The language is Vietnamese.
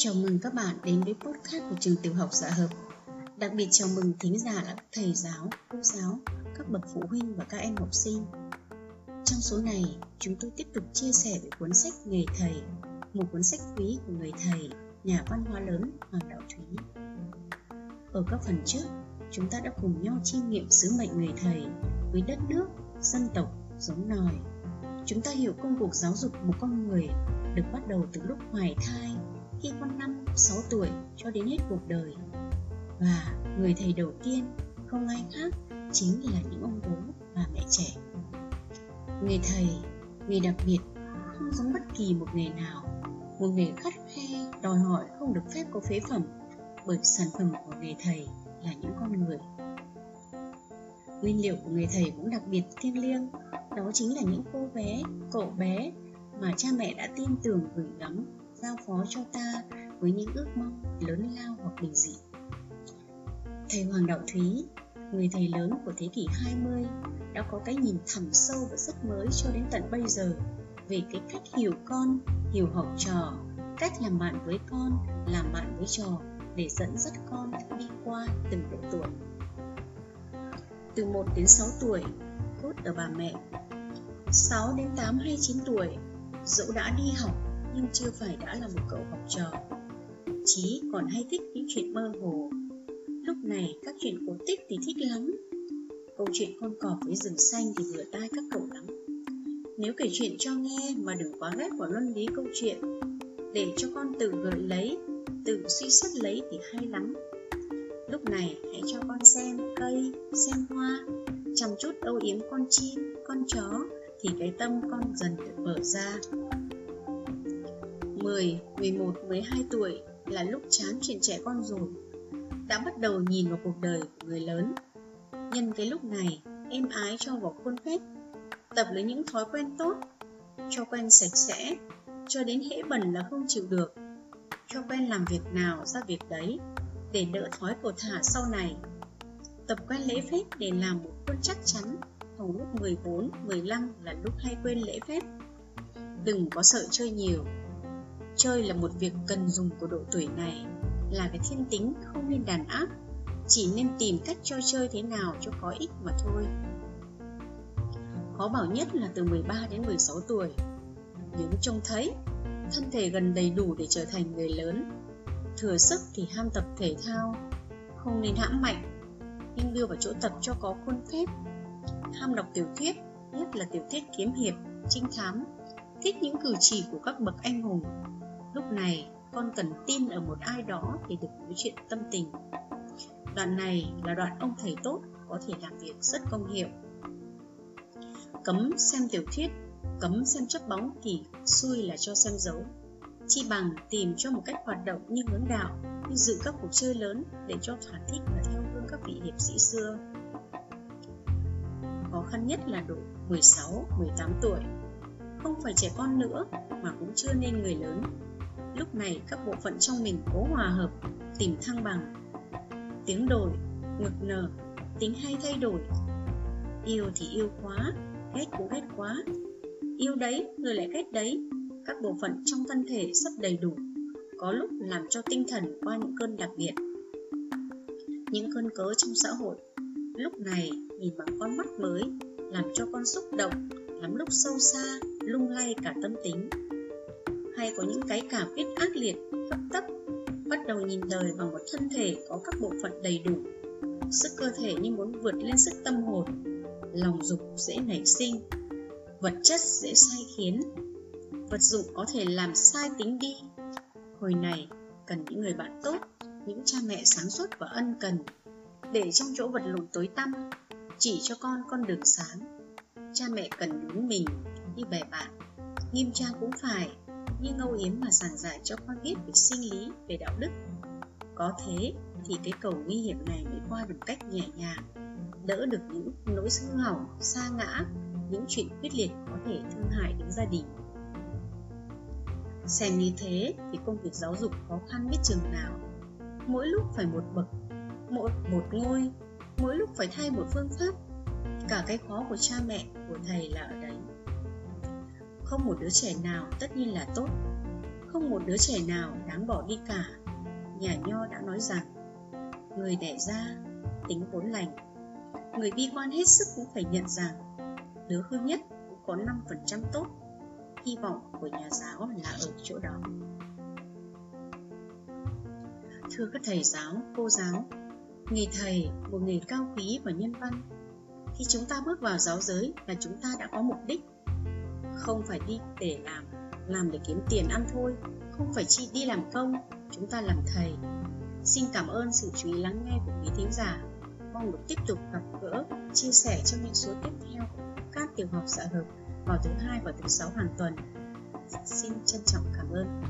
Chào mừng các bạn đến với podcast của trường tiểu học Dạ Hợp. Đặc biệt chào mừng thính giả là các thầy giáo, cô giáo, các bậc phụ huynh và các em học sinh. Trong số này, chúng tôi tiếp tục chia sẻ về cuốn sách Nghề Thầy, một cuốn sách quý của người thầy, nhà văn hóa lớn Hoàng Đạo Thúy. Ở các phần trước, chúng ta đã cùng nhau chiêm nghiệm sứ mệnh người thầy với đất nước, dân tộc, giống nòi. Chúng ta hiểu công cuộc giáo dục một con người được bắt đầu từ lúc hoài thai khi con năm 6 tuổi cho đến hết cuộc đời. Và người thầy đầu tiên không ai khác chính là những ông bố và mẹ trẻ. Nghề thầy, nghề đặc biệt, không giống bất kỳ một nghề nào. Một nghề khắt khe, đòi hỏi không được phép có phế phẩm, bởi sản phẩm của nghề thầy là những con người. Nguyên liệu của nghề thầy cũng đặc biệt thiêng liêng, đó chính là những cô bé, cậu bé mà cha mẹ đã tin tưởng gửi gắm giao phó cho ta với những ước mong lớn lao hoặc bình dị. Thầy Hoàng Đạo Thúy, người thầy lớn của thế kỷ 20, đã có cái nhìn thẳm sâu và rất mới cho đến tận bây giờ về cái cách hiểu con, hiểu học trò, cách làm bạn với con, làm bạn với trò để dẫn dắt con đi qua từng độ tuổi. Từ 1 đến 6 tuổi, cốt ở bà mẹ. 6 đến 8 hay 9 tuổi, dẫu đã đi học nhưng chưa phải đã là một cậu học trò. Chí còn hay thích những chuyện mơ hồ. Lúc này các chuyện cổ tích thì thích lắm. Câu chuyện con cọp với rừng xanh thì vừa tai các cậu lắm. Nếu kể chuyện cho nghe mà đừng quá ghét vào luân lý câu chuyện, để cho con tự gợi lấy, tự suy xét lấy thì hay lắm. Lúc này hãy cho con xem cây, xem hoa, chăm chút âu yếm con chim, con chó thì cái tâm con dần được mở ra 10, 11, 12 tuổi là lúc chán chuyện trẻ con rồi Đã bắt đầu nhìn vào cuộc đời của người lớn. Nhân cái lúc này, em ái cho vào khuôn phép Tập lấy những thói quen tốt Cho quen sạch sẽ Cho đến hễ bẩn là không chịu được Cho quen làm việc nào ra việc đấy Để đỡ thói cổ thả sau này. Tập quen lễ phép để làm một khuôn chắc chắn Hầu lúc 14, 15 là lúc hay quên lễ phép. Đừng có sợ chơi nhiều chơi là một việc cần dùng của độ tuổi này, là cái thiên tính không nên đàn áp, chỉ nên tìm cách cho chơi thế nào cho có ích mà thôi. Khó bảo nhất là từ 13 đến 16 tuổi. Những trông thấy, thân thể gần đầy đủ để trở thành người lớn, thừa sức thì ham tập thể thao, không nên hãm mạnh nhưng đưa vào chỗ tập cho có khuôn phép. Ham đọc tiểu thuyết, nhất là tiểu thuyết kiếm hiệp, trinh thám, thích những cử chỉ của các bậc anh hùng. Lúc này con cần tin ở một ai đó để được nói chuyện tâm tình. Đoạn này là đoạn ông thầy tốt có thể làm việc rất công hiệu. Cấm xem tiểu thuyết, cấm xem chấp bóng thì xui là cho xem dấu. Chi bằng tìm cho một cách hoạt động như hướng đạo Như dự các cuộc chơi lớn để cho thỏa thích và theo gương các vị hiệp sĩ xưa. Khó khăn nhất là độ 16, 18 tuổi. Không phải trẻ con nữa mà cũng chưa nên người lớn lúc này các bộ phận trong mình cố hòa hợp, tìm thăng bằng. Tiếng đổi, ngực nở, tính hay thay đổi. Yêu thì yêu quá, ghét cũng ghét quá. Yêu đấy rồi lại ghét đấy. Các bộ phận trong thân thể sắp đầy đủ, có lúc làm cho tinh thần qua những cơn đặc biệt. Những cơn cớ trong xã hội, lúc này nhìn bằng con mắt mới, làm cho con xúc động, lắm lúc sâu xa, lung lay cả tâm tính hay có những cái cảm biết ác liệt, cấp tấp, bắt đầu nhìn đời bằng một thân thể có các bộ phận đầy đủ. Sức cơ thể như muốn vượt lên sức tâm hồn, lòng dục dễ nảy sinh, vật chất dễ sai khiến, vật dụng có thể làm sai tính đi. Hồi này cần những người bạn tốt, những cha mẹ sáng suốt và ân cần, để trong chỗ vật lộn tối tăm, chỉ cho con con đường sáng. Cha mẹ cần đúng mình đi bè bạn, nghiêm trang cũng phải, như ngâu yếm mà giảng giải cho con biết về sinh lý, về đạo đức. Có thế thì cái cầu nguy hiểm này mới qua được cách nhẹ nhàng, đỡ được những nỗi hư hỏng, xa ngã, những chuyện quyết liệt có thể thương hại đến gia đình. Xem như thế thì công việc giáo dục khó khăn biết chừng nào. Mỗi lúc phải một bậc, mỗi một ngôi, mỗi lúc phải thay một phương pháp. Cả cái khó của cha mẹ, của thầy là ở đấy không một đứa trẻ nào tất nhiên là tốt. Không một đứa trẻ nào đáng bỏ đi cả. Nhà nho đã nói rằng, người đẻ ra tính vốn lành. Người bi quan hết sức cũng phải nhận rằng, đứa hư nhất cũng có 5% tốt. Hy vọng của nhà giáo là ở chỗ đó. Thưa các thầy giáo, cô giáo, nghề thầy, một nghề cao quý và nhân văn. Khi chúng ta bước vào giáo giới là chúng ta đã có mục đích không phải đi để làm làm để kiếm tiền ăn thôi. Không phải chi đi làm công, chúng ta làm thầy. Xin cảm ơn sự chú ý lắng nghe của quý thính giả. Mong được tiếp tục gặp gỡ, chia sẻ trong những số tiếp theo các tiểu học xã hợp vào thứ hai và thứ sáu hàng tuần. Xin trân trọng cảm ơn.